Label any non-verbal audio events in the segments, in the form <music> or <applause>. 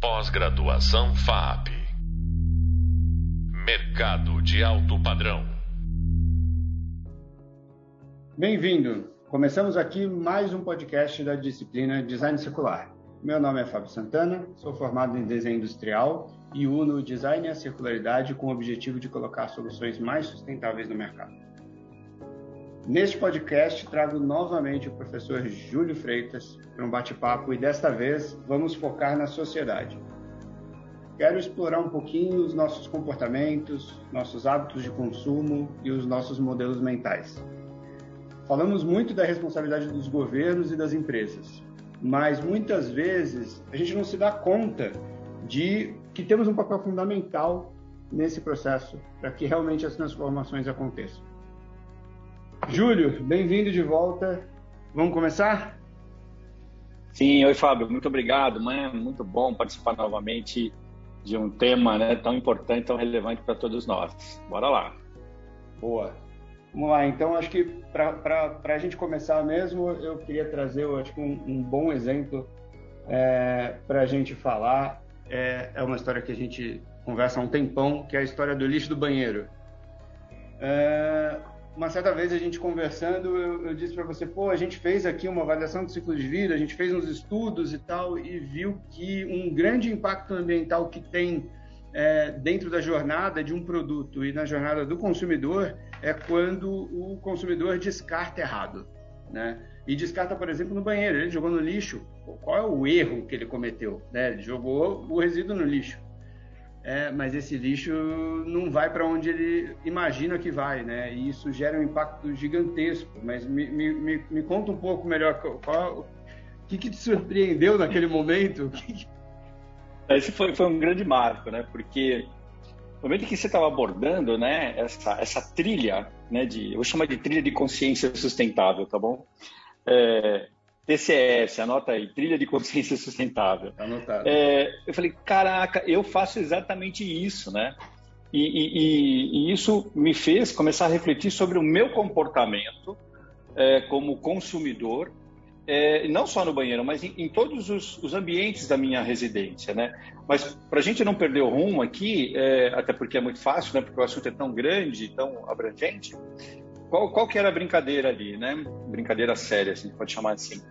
Pós-graduação FAP. Mercado de alto padrão. Bem-vindo! Começamos aqui mais um podcast da disciplina Design Circular. Meu nome é Fábio Santana, sou formado em desenho industrial e uno o design e a circularidade com o objetivo de colocar soluções mais sustentáveis no mercado. Neste podcast, trago novamente o professor Júlio Freitas para um bate-papo e desta vez vamos focar na sociedade. Quero explorar um pouquinho os nossos comportamentos, nossos hábitos de consumo e os nossos modelos mentais. Falamos muito da responsabilidade dos governos e das empresas, mas muitas vezes a gente não se dá conta de que temos um papel fundamental nesse processo para que realmente as transformações aconteçam. Júlio, bem-vindo de volta. Vamos começar? Sim, oi Fábio, muito obrigado. É muito bom participar novamente de um tema né, tão importante, tão relevante para todos nós. Bora lá. Boa. Vamos lá, então acho que para a gente começar mesmo, eu queria trazer eu acho que um, um bom exemplo é, para a gente falar. É, é, uma história que a gente conversa há um tempão, que é a história do lixo do banheiro. É, uma certa vez a gente conversando, eu, eu disse para você, pô, a gente fez aqui uma avaliação do ciclo de vida, a gente fez uns estudos e tal, e viu que um grande impacto ambiental que tem é, dentro da jornada de um produto e na jornada do consumidor é quando o consumidor descarta errado, né? E descarta, por exemplo, no banheiro. Ele jogou no lixo. Qual é o erro que ele cometeu? Né? Ele jogou o resíduo no lixo é, mas esse lixo não vai para onde ele imagina que vai, né? E isso gera um impacto gigantesco. Mas me, me, me conta um pouco melhor qual, o que, que te surpreendeu naquele momento? <laughs> Esse foi, foi um grande marco, né? Porque no momento que você estava abordando, né, essa, essa trilha, né, de, eu vou chamar de trilha de consciência sustentável, tá bom? É, TCS, anota aí, Trilha de Consciência Sustentável. Anotado. É, eu falei, caraca, eu faço exatamente isso, né? E, e, e, isso me fez começar a refletir sobre o meu comportamento é, como consumidor, é, não só no banheiro, mas em, em todos os, os, ambientes da minha residência, né? Mas para a gente não perder o rumo aqui, é, até porque é muito fácil, né? Porque o assunto é tão grande, tão abrangente. Qual, qual que era a brincadeira ali, né? Brincadeira séria, assim, pode chamar assim.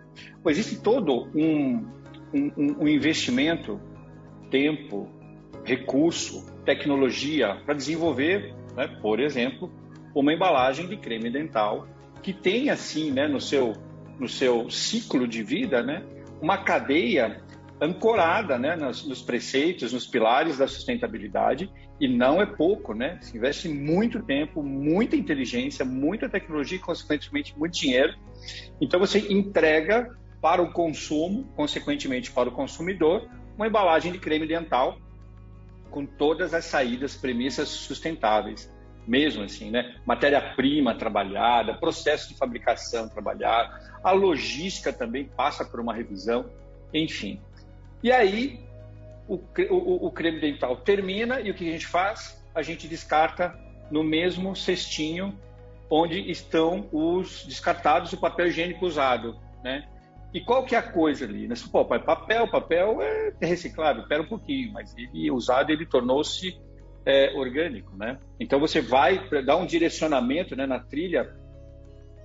Existe todo um, um, um investimento, tempo, recurso, tecnologia para desenvolver, né, por exemplo, uma embalagem de creme dental que tem assim, né, no seu no seu ciclo de vida, né, uma cadeia ancorada né, nos, nos, preceitos, nos pilares da sustentabilidade, e não é pouco, né? Se investe muito tempo, muita inteligência, muita tecnologia e, consequentemente, muito dinheiro. Então, você entrega para o consumo, consequentemente para o consumidor, uma embalagem de creme dental com todas as saídas, premissas sustentáveis. Mesmo assim, né? Matéria-prima trabalhada, processo de fabricação trabalhado, a logística também passa por uma revisão, enfim. E aí o, o, o creme dental termina e o que a gente faz? A gente descarta no mesmo cestinho onde estão os descartados o papel higiênico usado, né? E qual que é a coisa ali? Né? Pô, papel, papel é reciclável, espera um pouquinho, mas ele usado ele tornou-se é, orgânico, né? Então você vai dar um direcionamento né, na trilha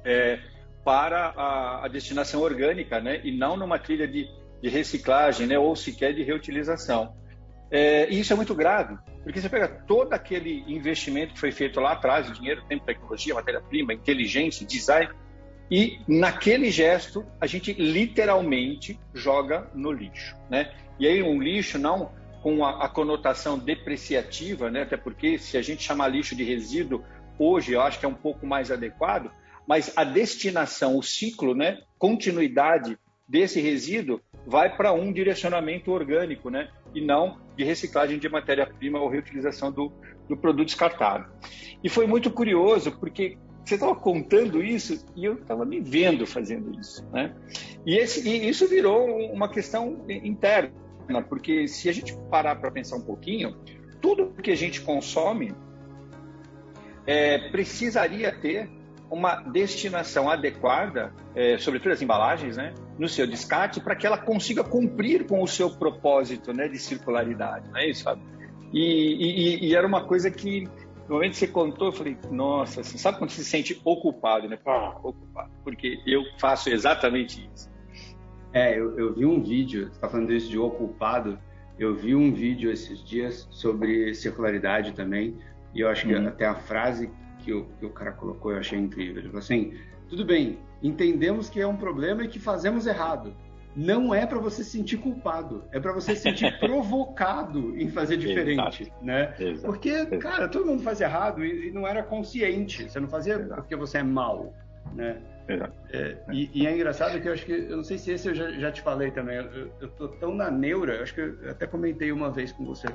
é, para a, a, destinação orgânica, né? E não numa trilha de de reciclagem, né, ou sequer de reutilização. É, e isso é muito grave, porque você pega todo aquele investimento que foi feito lá atrás, dinheiro, tempo, tecnologia, matéria-prima, inteligência, design, e naquele gesto a gente literalmente joga no lixo, né? E aí um lixo não com a, a conotação depreciativa, né? Até porque se a gente chamar lixo de resíduo hoje, eu acho que é um pouco mais adequado, mas a destinação, o ciclo, né? Continuidade desse resíduo vai para um direcionamento orgânico, né? E não de reciclagem de matéria-prima ou reutilização do, do produto descartado. E foi muito curioso, porque você estava contando isso e eu estava me vendo fazendo isso, né? E, esse, e isso virou uma questão interna, porque se a gente parar para pensar um pouquinho, tudo que a gente consome é, precisaria ter uma destinação adequada, é, sobretudo as embalagens, né, no seu descarte, para que ela consiga cumprir com o seu propósito né, de circularidade. Não é isso, Fábio? E, e, e, era uma coisa que, no momento que você contou, eu falei, nossa, assim, sabe quando você se sente ocupado, né? Ocupado, porque eu faço exatamente isso. É, eu, eu vi um vídeo, você está falando isso de ocupado, eu vi um vídeo esses dias sobre circularidade também, e eu acho que uhum. até a frase que o, que o cara colocou eu achei incrível. Ele falou assim: tudo bem, entendemos que é um problema e que fazemos errado. Não é para você se sentir culpado, é para você se sentir <laughs> provocado em fazer diferente, Exato. né? Exato. Porque, Exato. cara, todo mundo faz errado e, e, não era consciente. Você não fazia porque você é mal, né? É, e, e, é engraçado que eu acho que, eu não sei se esse eu já, já te falei também, eu, eu tô tão na neura, acho que eu até comentei uma vez com você,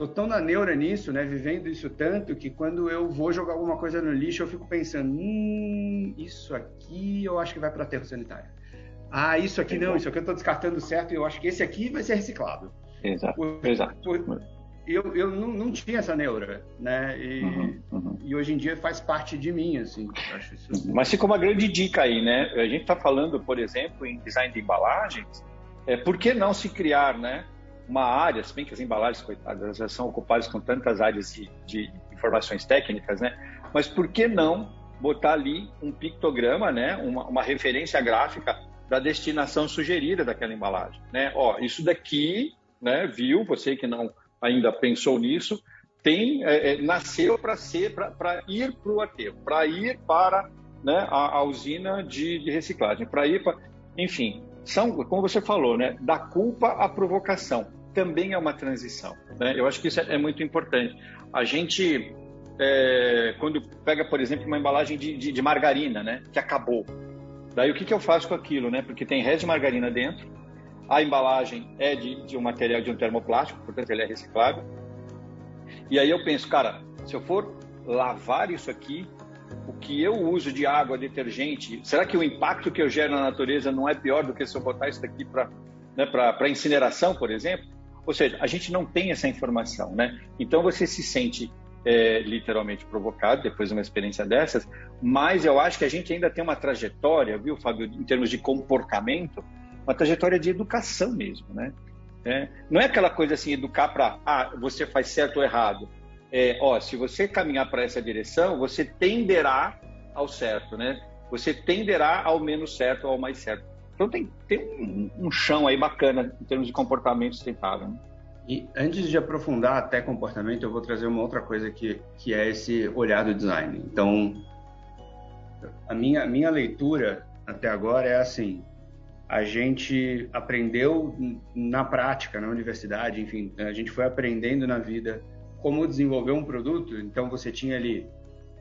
tô tão na neura nisso, né, vivendo isso tanto, que quando eu vou jogar alguma coisa no lixo, eu fico pensando, hum, isso aqui eu acho que vai para aterro sanitário. Ah, isso aqui Exato. não, isso aqui eu estou descartando certo e eu acho que esse aqui vai ser reciclado. Exato. Por, Exato. Por, eu, eu não, não, tinha essa neura, né? E, uhum, uhum. e, hoje em dia faz parte de mim, assim. Isso... Mas fica uma grande dica aí, né? A gente está falando, por exemplo, em design de embalagens, é, por que não se criar, né? Uma área, se bem que as embalagens, coitadas, já são ocupadas com tantas áreas de, de informações técnicas, né? Mas por que não botar ali um pictograma, né? Uma, uma referência gráfica da destinação sugerida daquela embalagem, né? Ó, isso daqui, né? Viu? Você que não ainda pensou nisso, tem é, é, nasceu para ser para ir para o aterro, para ir para né, a, a, usina de, de reciclagem, para ir para, enfim, são como você falou, né, da culpa à provocação também é uma transição. Né? Eu acho que isso é, é muito importante. A gente é, quando pega, por exemplo, uma embalagem de, de, de, margarina, né, que acabou, daí o que, que eu faço com aquilo, né? Porque tem resto de margarina dentro, a embalagem é de, de um material de um termoplástico, portanto ele é reciclável. E aí eu penso, cara, se eu for lavar isso aqui, o que eu uso de água, detergente, será que o impacto que eu gero na natureza não é pior do que se eu botar isso daqui para né, incineração, por exemplo? Ou seja, a gente não tem essa informação, né? Então você se sente é, literalmente provocado depois de uma experiência dessas, mas eu acho que a gente ainda tem uma trajetória, viu, Fábio, em termos de comportamento, uma trajetória de educação mesmo, né? É, não é aquela coisa assim, educar para, ah, você faz certo ou errado. É, ó, se você caminhar para essa direção, você tenderá ao certo, né? Você tenderá ao menos certo ou ao mais certo. Então tem, tem um, um chão aí bacana em termos de comportamento sustentável. Né? E antes de aprofundar até comportamento, eu vou trazer uma outra coisa que, que é esse olhar do design. Então, a minha, minha leitura até agora é assim: a gente aprendeu na prática, na universidade, enfim, a gente foi aprendendo na vida como desenvolver um produto. Então, você tinha ali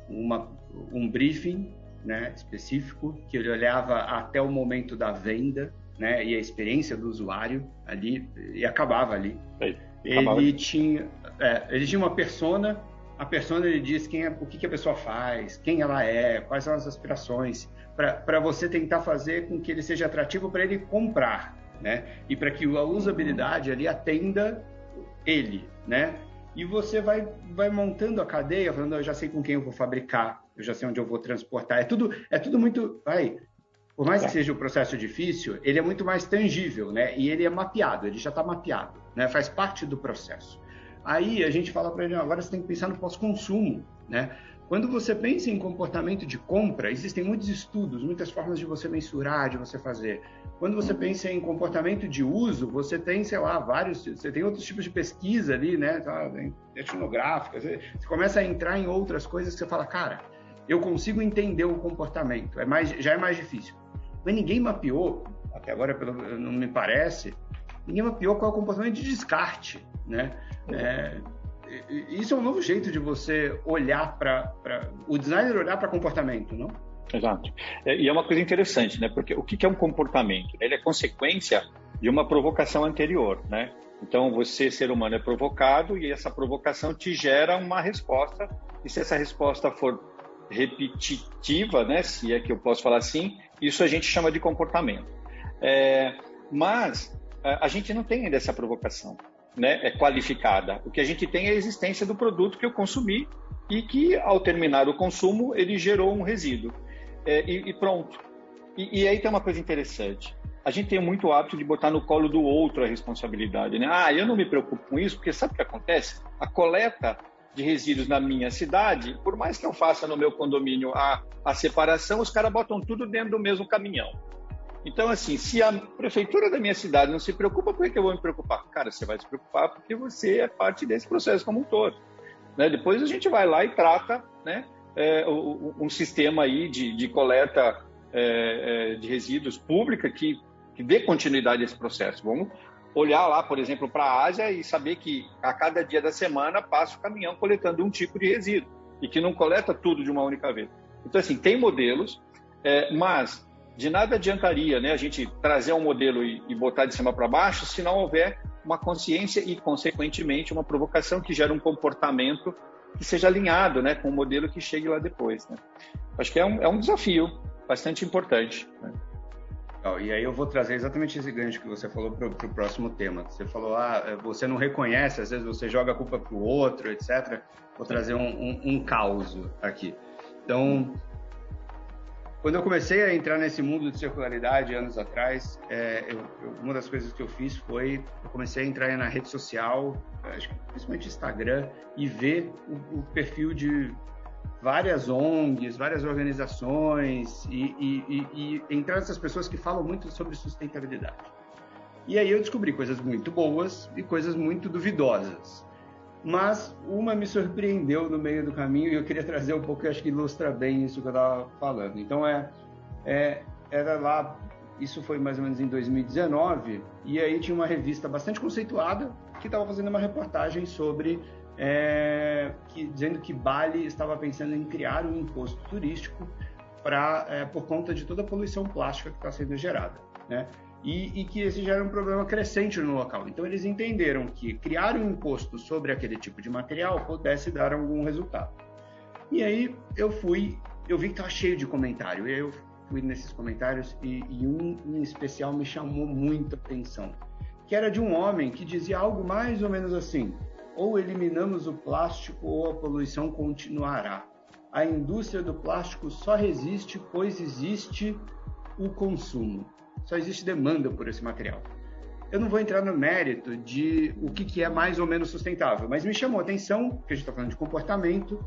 uma, um briefing né, específico, que ele olhava até o momento da venda né, e a experiência do usuário ali, e acabava ali. Ele, tinha, é, ele tinha uma persona, a persona ele diz quem é, o que, que a pessoa faz, quem ela é, quais são as aspirações, para você tentar fazer com que ele seja atrativo para ele comprar, né? E para que a usabilidade ali atenda ele, né? E você vai, vai montando a cadeia, falando, eu já sei com quem eu vou fabricar, eu já sei onde eu vou transportar. É tudo, é tudo muito, vai, por mais que é. seja um processo difícil, ele é muito mais tangível, né? E ele é mapeado, ele já está mapeado, né? Faz parte do processo. Aí a gente fala para ele, agora você tem que pensar no pós-consumo, né? Quando você pensa em comportamento de compra, existem muitos estudos, muitas formas de você mensurar, de você fazer. Quando você pensa em comportamento de uso, você tem, sei lá, vários, você tem outros tipos de pesquisa ali, né, tá, etnográfica, você, você começa a entrar em outras coisas que você fala, cara, eu consigo entender o comportamento, é mais, já é mais difícil. Mas ninguém mapeou, até agora não me parece, ninguém mapeou qual é o comportamento de descarte, né? É, isso é um novo jeito de você olhar para o designer olhar para comportamento, não? Exato. É, e é uma coisa interessante, né? Porque o que é um comportamento? Ele é consequência de uma provocação anterior, né? Então, você, ser humano, é provocado e essa provocação te gera uma resposta. E se essa resposta for repetitiva, né? Se é que eu posso falar assim, isso a gente chama de comportamento. É, mas a gente não tem ainda essa provocação né, é qualificada. O que a gente tem é a existência do produto que eu consumi e que, ao terminar o consumo, ele gerou um resíduo. É, e, e, pronto. E, e, aí tem uma coisa interessante. A gente tem muito hábito de botar no colo do outro a responsabilidade. Né? Ah, eu não me preocupo com isso, porque sabe o que acontece? A coleta de resíduos na minha cidade, por mais que eu faça no meu condomínio a, a separação, os caras botam tudo dentro do mesmo caminhão. Então, assim, se a prefeitura da minha cidade não se preocupa, por que eu vou me preocupar? Cara, você vai se preocupar porque você é parte desse processo como um todo. Né? Depois a gente vai lá e trata né, é, um sistema aí de, de coleta é, é, de resíduos pública que, que dê continuidade a esse processo. Vamos olhar lá, por exemplo, para a Ásia e saber que a cada dia da semana passa o caminhão coletando um tipo de resíduo e que não coleta tudo de uma única vez. Então, assim, tem modelos, é, mas de nada adiantaria né, a gente trazer um modelo e, e botar de cima para baixo se não houver uma consciência e, consequentemente, uma provocação que gera um comportamento que seja alinhado né, com o modelo que chegue lá depois. Né? Acho que é um, é um desafio bastante importante. Né? E aí eu vou trazer exatamente esse gancho que você falou para o próximo tema. Você falou, ah, é, você não reconhece, às vezes você joga a culpa para o outro, etc. Vou trazer um, um, um caos aqui. Então, quando eu comecei a entrar nesse mundo de circularidade anos atrás, é, eu, eu, uma das coisas que eu fiz foi eu comecei a entrar na rede social, acho que principalmente Instagram, e ver o, o perfil de várias ONGs, várias organizações e, e, e, e entrar nessas pessoas que falam muito sobre sustentabilidade. E aí eu descobri coisas muito boas e coisas muito duvidosas. Mas uma me surpreendeu no meio do caminho e eu queria trazer um pouco, que acho que ilustra bem isso que eu estava falando. Então é, é, era lá, isso foi mais ou menos em 2019, e aí tinha uma revista bastante conceituada que estava fazendo uma reportagem sobre é, que, dizendo que Bali estava pensando em criar um imposto turístico para é, por conta de toda a poluição plástica que está sendo gerada, né? E, e, que esse gera um problema crescente no local. Então eles entenderam que criar um imposto sobre aquele tipo de material pudesse dar algum resultado. E aí eu fui, eu vi que estava cheio de comentário. E eu fui nesses comentários e, e um em especial me chamou muito a atenção, que era de um homem que dizia algo mais ou menos assim: ou eliminamos o plástico ou a poluição continuará. A indústria do plástico só resiste pois existe o consumo, só existe demanda por esse material. Eu não vou entrar no mérito de o que, que é mais ou menos sustentável, mas me chamou a atenção, que a gente está falando de comportamento,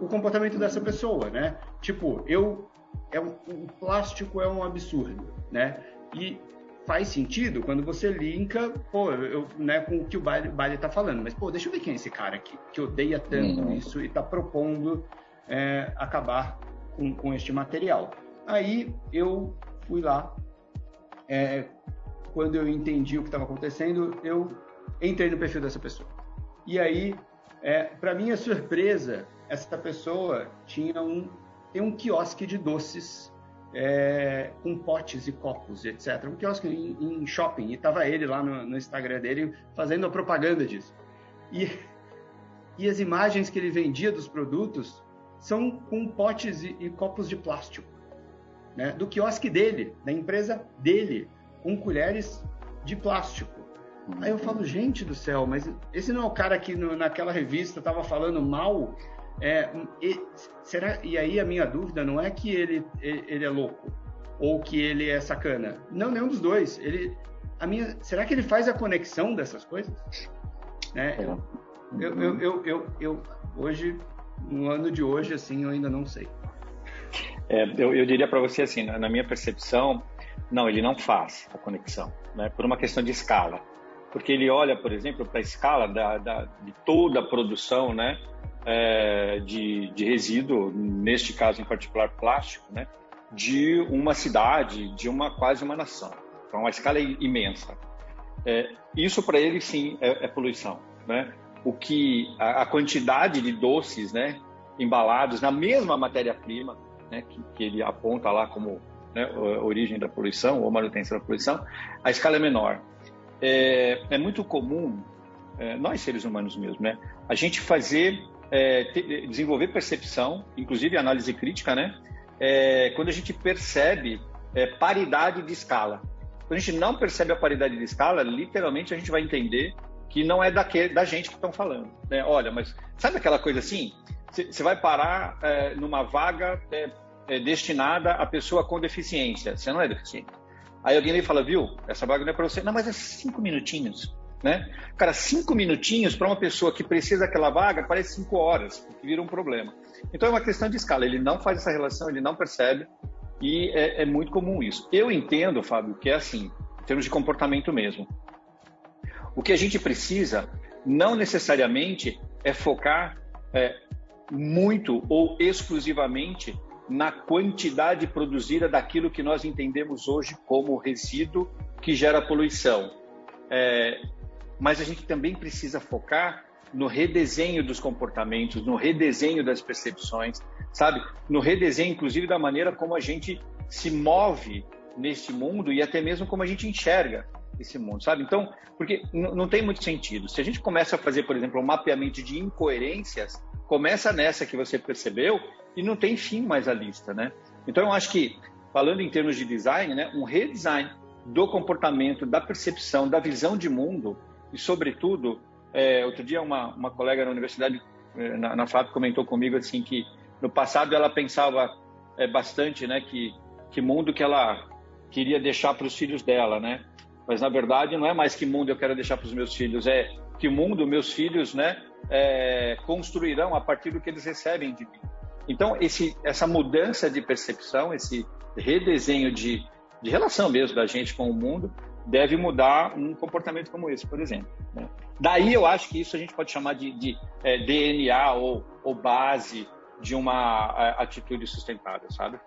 o comportamento dessa pessoa, né? Tipo, eu é um, o plástico é um absurdo, né? E faz sentido quando você linka, pô, eu, né, com o que o Baile está falando. Mas, pô, deixa eu ver quem é esse cara aqui, que odeia tanto uhum. isso e está propondo é, acabar com, com este material. Aí eu fui lá, é, quando eu entendi o que estava acontecendo, eu entrei no perfil dessa pessoa. E aí, é, para minha surpresa, essa pessoa tinha um, tem um quiosque de doces é, com potes e copos, etc. Um quiosque em, em shopping. E estava ele lá no, no, Instagram dele fazendo a propaganda disso. E, e as imagens que ele vendia dos produtos são com potes e, e copos de plástico. Né? Do quiosque dele, da empresa dele, com colheres de plástico. Aí eu falo, gente do céu, mas esse não é o cara que no, naquela revista estava falando mal é, e, será, e aí a minha dúvida não é que ele, ele é louco ou que ele é sacana. Não, nenhum dos dois. Ele, a minha, será que ele faz a conexão dessas coisas? Né? Eu, eu, eu, eu, eu, eu hoje, no ano de hoje, assim, eu ainda não sei. É, eu, eu diria para você assim, na, minha percepção, não, ele não faz a conexão, né? Por uma questão de escala, porque ele olha, por exemplo, para a escala da, da, de toda a produção, né? é, de, de resíduo, neste caso em particular plástico, né, de uma cidade, de uma quase uma nação. Então, uma escala imensa. É, isso para ele sim é, é, poluição, né? O que a, a, quantidade de doces, né, embalados na mesma matéria-prima, né, que, que, ele aponta lá como né, origem da poluição ou manutenção da poluição, a escala é menor. É, é muito comum é, nós seres humanos mesmo, né, a gente fazer é, te, desenvolver percepção, inclusive análise crítica, né? É, quando a gente percebe é, paridade de escala. Quando a gente não percebe a paridade de escala, literalmente a gente vai entender que não é daquele, da gente que estão falando. Né? Olha, mas sabe aquela coisa assim? Você vai parar é, numa vaga é, é, destinada a pessoa com deficiência. Você não é deficiente. Aí alguém e fala, viu, essa vaga não é para você. Não, mas é cinco minutinhos. Né? Cara, cinco minutinhos para uma pessoa que precisa daquela vaga parece cinco horas, que vira um problema. Então é uma questão de escala. Ele não faz essa relação, ele não percebe e é, é muito comum isso. Eu entendo, Fábio, que é assim, em termos de comportamento mesmo. O que a gente precisa não necessariamente é focar é, muito ou exclusivamente na quantidade produzida daquilo que nós entendemos hoje como resíduo que gera poluição. É, mas a gente também precisa focar no redesenho dos comportamentos, no redesenho das percepções, sabe? No redesenho, inclusive, da maneira como a gente se move nesse mundo e até mesmo como a gente enxerga esse mundo, sabe? Então, porque não tem muito sentido. Se a gente começa a fazer, por exemplo, um mapeamento de incoerências, começa nessa que você percebeu e não tem fim mais a lista, né? Então, eu acho que, falando em termos de design, né, um redesign do comportamento, da percepção, da visão de mundo e, sobretudo, é, outro dia uma, uma colega na universidade, é, na, na FAP, comentou comigo assim que no passado ela pensava é, bastante, né, que que mundo que ela queria deixar para os filhos dela, né? Mas na verdade não é mais que mundo eu quero deixar para os meus filhos, é que mundo meus filhos, né, é, construirão a partir do que eles recebem de mim. Então esse, essa mudança de percepção, esse redesenho de, de relação mesmo da gente com o mundo, deve mudar um comportamento como esse, por exemplo. Né? Daí eu acho que isso a gente pode chamar de, de é, DNA ou, ou, base de uma é, atitude sustentável, sabe?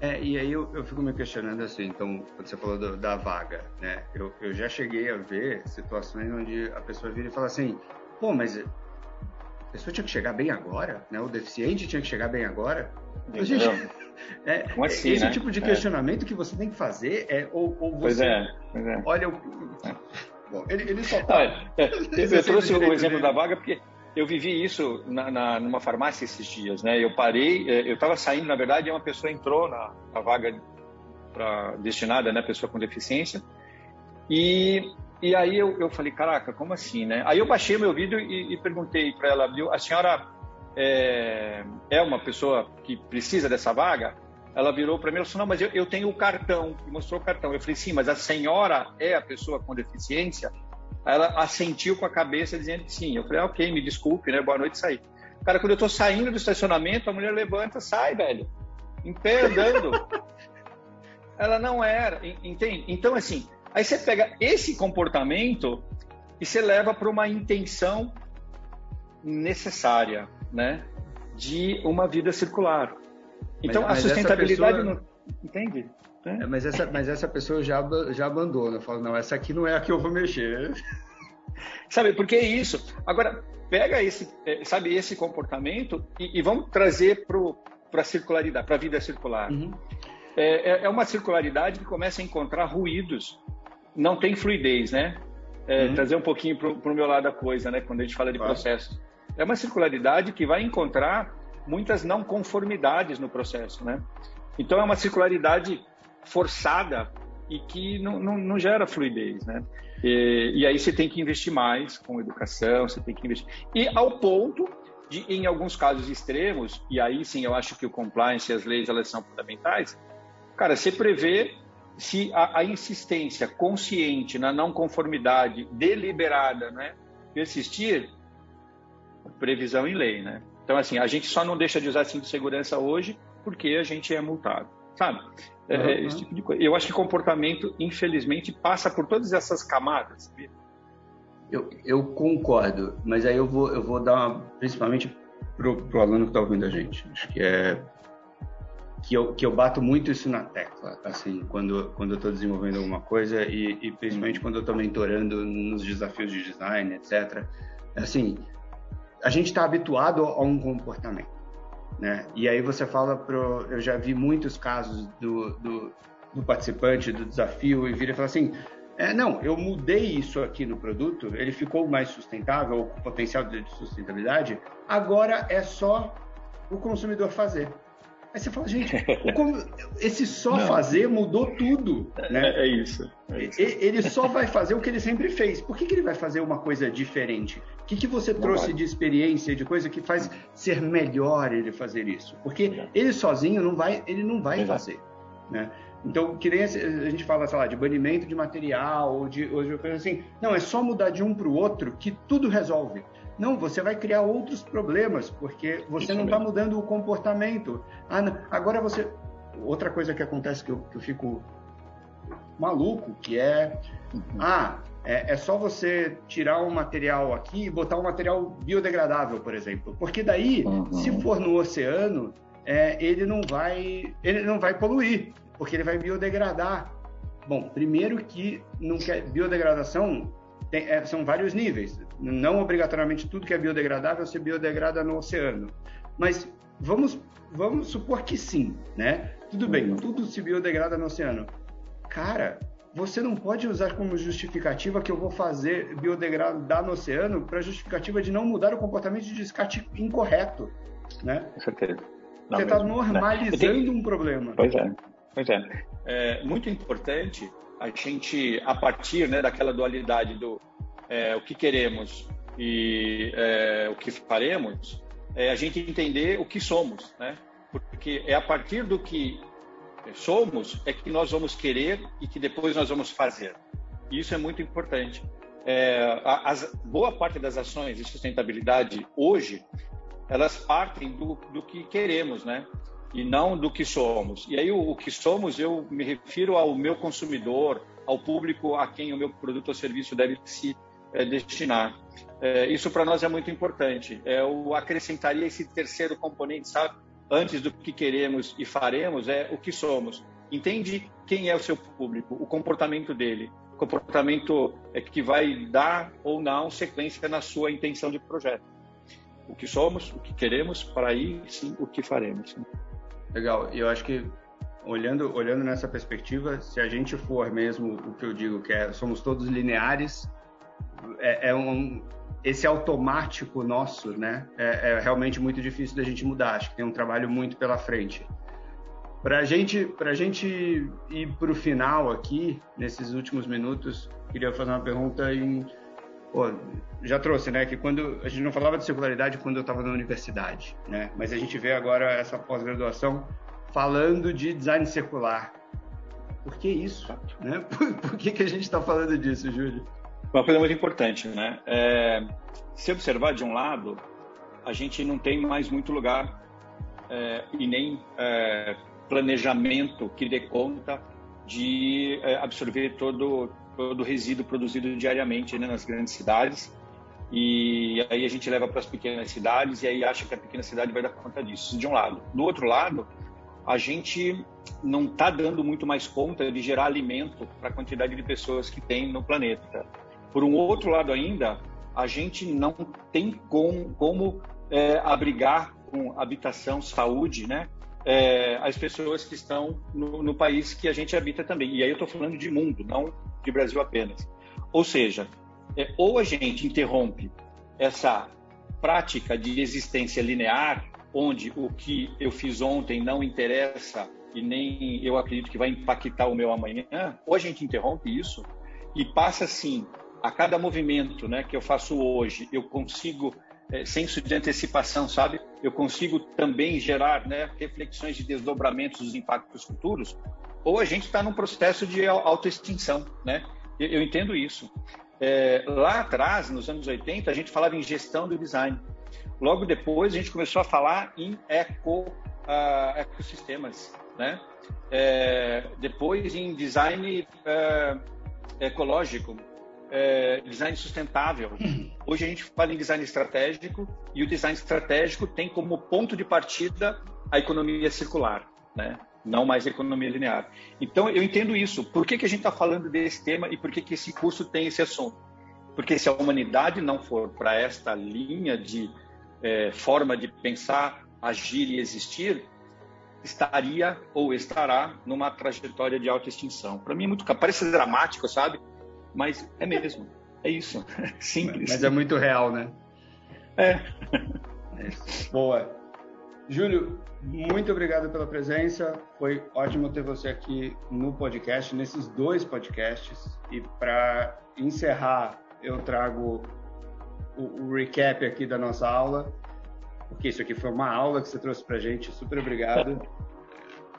É, e aí eu, eu, fico me questionando assim, então, quando você falou do, da vaga, né? Eu, eu já cheguei a ver situações onde a pessoa vira e fala assim, pô, mas a pessoa tinha que chegar bem agora, né? O deficiente tinha que chegar bem agora. Gente, <laughs> é, assim, esse né? tipo de é. questionamento é. que você tem que fazer é ou, ou você pois é, pois é. olha o... É. Bom, ele, ele só tá... É, <laughs> eu trouxe o exemplo da vaga porque eu vivi isso na, na, numa farmácia esses dias, né? Eu parei, é, eu estava saindo, na verdade, e uma pessoa entrou na, na vaga pra, destinada, né, pessoa com deficiência, e, e aí eu, eu falei, caraca, como assim, né? Aí eu baixei meu vídeo e, e perguntei para ela, viu, a senhora é, é, uma pessoa que precisa dessa vaga? Ela virou para mim e falou, não, mas eu, eu tenho o cartão, e mostrou o cartão. Eu falei, sim, mas a senhora é a pessoa com deficiência? Ela assentiu com a cabeça dizendo que sim. Eu falei, ah, ok, me desculpe, né? Boa noite, saí. Cara, quando eu tô saindo do estacionamento, a mulher levanta, sai, velho. Em pé andando. <laughs> ela não era, entende? Então, assim, aí você pega esse comportamento e você leva para uma intenção necessária, né? De uma vida circular. Então, mas, a sustentabilidade pessoa... não. Entende? É, mas, essa, mas essa pessoa já, já abandona, fala, não, essa aqui não é a que eu vou mexer. <laughs> Sabe, porque é isso. Agora, pega esse, é, sabe, esse comportamento e, e vamos trazer para a circularidade, para a vida circular. Uhum. É, é, é, uma circularidade que começa a encontrar ruídos, não tem fluidez, né? É, uhum. Trazer um pouquinho para o meu lado da coisa, né? Quando a gente fala de claro. processo. É uma circularidade que vai encontrar muitas não conformidades no processo, né? Então, é uma circularidade forçada e que não, não, não gera fluidez, né? E, e, aí você tem que investir mais com educação, você tem que investir. E ao ponto de, em alguns casos extremos, e aí sim eu acho que o compliance e as leis elas são fundamentais, cara, você prevê se a, a insistência consciente na não conformidade deliberada, né, persistir, previsão em lei, né? Então, assim, a gente só não deixa de usar cinto de segurança hoje porque a gente é multado, sabe? É, uhum. esse tipo de coisa. Eu acho que comportamento, infelizmente, passa por todas essas camadas. Eu, eu concordo, mas aí eu vou, eu vou dar, uma, principalmente pro, pro aluno que está ouvindo a gente. Acho que é que eu, que eu bato muito isso na tecla, assim, quando, quando eu estou desenvolvendo alguma coisa e, e principalmente quando eu estou mentorando nos desafios de design, etc. Assim, a gente está habituado a um comportamento. Né? E aí você fala pro, eu já vi muitos casos do, do, do participante do desafio e vira e fala assim, é, não, eu mudei isso aqui no produto, ele ficou mais sustentável, com potencial de sustentabilidade, agora é só o consumidor fazer. Aí você fala, gente, <laughs> como esse só não. fazer mudou tudo. Né? É, é, isso, é, isso, Ele só vai fazer o que ele sempre fez. Por que, que ele vai fazer uma coisa diferente? O que, que você não trouxe vai. de experiência, de coisa que faz ser melhor ele fazer isso? Porque ele sozinho não vai, ele não vai Exato. fazer. Né? Então, que nem a gente fala, sei lá, de banimento de material, ou de, ou de coisa assim. Não, é só mudar de um para o outro que tudo resolve. Não, você vai criar outros problemas, porque você Isso não está mudando o comportamento. Ah, não. agora você. Outra coisa que acontece que eu, que eu fico maluco, que é. Uhum. Ah, é, é, só você tirar um material aqui e botar um material biodegradável, por exemplo. Porque daí, uhum. se for no oceano, é, ele não vai ele não vai poluir, porque ele vai biodegradar. Bom, primeiro que não quer biodegradação tem, é, são vários níveis. Não obrigatoriamente tudo que é biodegradável se biodegrada no oceano. Mas vamos, vamos supor que sim, né? Tudo bem, uhum. tudo se biodegrada no oceano. Cara, você não pode usar como justificativa que eu vou fazer biodegradar no oceano para justificativa de não mudar o comportamento de descarte incorreto, né? Com certeza. Não você está normalizando tenho... um problema. Pois é, pois é. É muito importante a gente, a partir né, daquela dualidade do é, o que queremos e é, o que faremos, é a gente entender o que somos, né? Porque é a partir do que somos é que nós vamos querer e que depois nós vamos fazer. E isso é muito importante. É, boa parte das ações de sustentabilidade hoje elas partem do, do que queremos, né? e não do que somos. E aí, o, o, que somos, eu me refiro ao meu consumidor, ao público a quem o meu produto ou serviço deve se é, destinar. É, isso para nós é muito importante. Eu acrescentaria esse terceiro componente, sabe? Antes do que queremos e faremos, é o que somos. Entende quem é o seu público, o comportamento dele, comportamento é que vai dar ou não sequência na sua intenção de projeto. O que somos, o que queremos, para aí sim o que faremos. Legal. Eu acho que olhando olhando nessa perspectiva, se a gente for mesmo o que eu digo que é somos todos lineares, é, é um esse automático nosso, né? É, é, realmente muito difícil da gente mudar. Acho que tem um trabalho muito pela frente. Para gente, para gente ir para o final aqui, nesses últimos minutos, queria fazer uma pergunta em Pô, já trouxe, né, que quando a gente não falava de circularidade quando eu estava na universidade, né, mas a gente vê agora essa pós-graduação falando de design circular. Por que isso? Né? <laughs> Por, por que, que a gente está falando disso, Júlio? Uma coisa muito importante, né? É, se observar de um lado, a gente não tem mais muito lugar é, e nem é, planejamento que dê conta de é, absorver todo do resíduo produzido diariamente né, nas grandes cidades. E aí a gente leva para as pequenas cidades e aí acha que a pequena cidade vai dar conta disso, de um lado. Do outro lado, a gente não está dando muito mais conta de gerar alimento para a quantidade de pessoas que tem no planeta. Por um outro lado ainda, a gente não tem com, como é, abrigar com habitação, saúde, né? É, as pessoas que estão no, no, país que a gente habita também. E aí eu estou falando de mundo, não de Brasil apenas. Ou seja, é, ou a gente interrompe essa prática de existência linear, onde o que eu fiz ontem não interessa e nem eu acredito que vai impactar o meu amanhã, ou a gente interrompe isso e passa assim, a cada movimento né, que eu faço hoje, eu consigo, é, senso de antecipação, sabe? Eu consigo também gerar né, reflexões de desdobramentos dos impactos futuros, ou a gente está num processo de autoextinção, né? Eu, eu entendo isso. É, lá atrás, nos anos 80, a gente falava em gestão do design. Logo depois, a gente começou a falar em eco, uh, ecossistemas, né? É, depois em design uh, ecológico, uh, design sustentável. Hoje a gente fala em design estratégico e o design estratégico tem como ponto de partida a economia circular, né? não mais economia linear. Então, eu entendo isso. Por que, que a gente está falando desse tema e por que, que esse curso tem esse assunto? Porque se a humanidade não for para esta linha de é, forma de pensar, agir e existir, estaria ou estará numa trajetória de autoextinção. Para mim é muito parece dramático, sabe? Mas é mesmo. É isso. <laughs> Simples. Mas é muito real, né? É. é. Boa. Júlio, muito obrigado pela presença. Foi ótimo ter você aqui no podcast, nesses dois podcasts. E para encerrar, eu trago o, o, recap aqui da nossa aula, porque isso aqui foi uma aula que você trouxe para gente. Super obrigado. <laughs>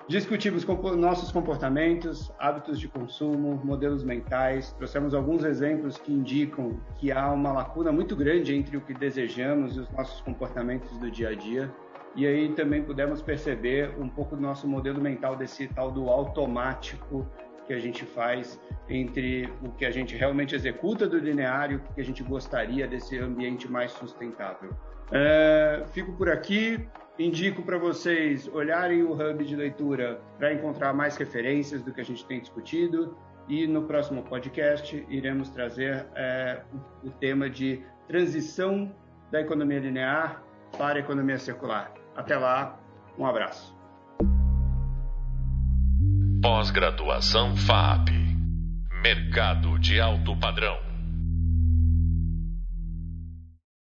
Discutimos nossos comportamentos, hábitos de consumo, modelos mentais, trouxemos alguns exemplos que indicam que há uma lacuna muito grande entre o que desejamos e os nossos comportamentos do dia a dia. E aí também pudemos perceber um pouco do nosso modelo mental desse tal do automático que a gente faz entre o que a gente realmente executa do linear e o que a gente gostaria desse ambiente mais sustentável. É, fico por aqui. Indico para vocês olharem o hub de leitura para encontrar mais referências do que a gente tem discutido. E no próximo podcast iremos trazer é, o tema de transição da economia linear para a economia circular. Até lá, um abraço. Pós-graduação FAP Mercado de alto padrão.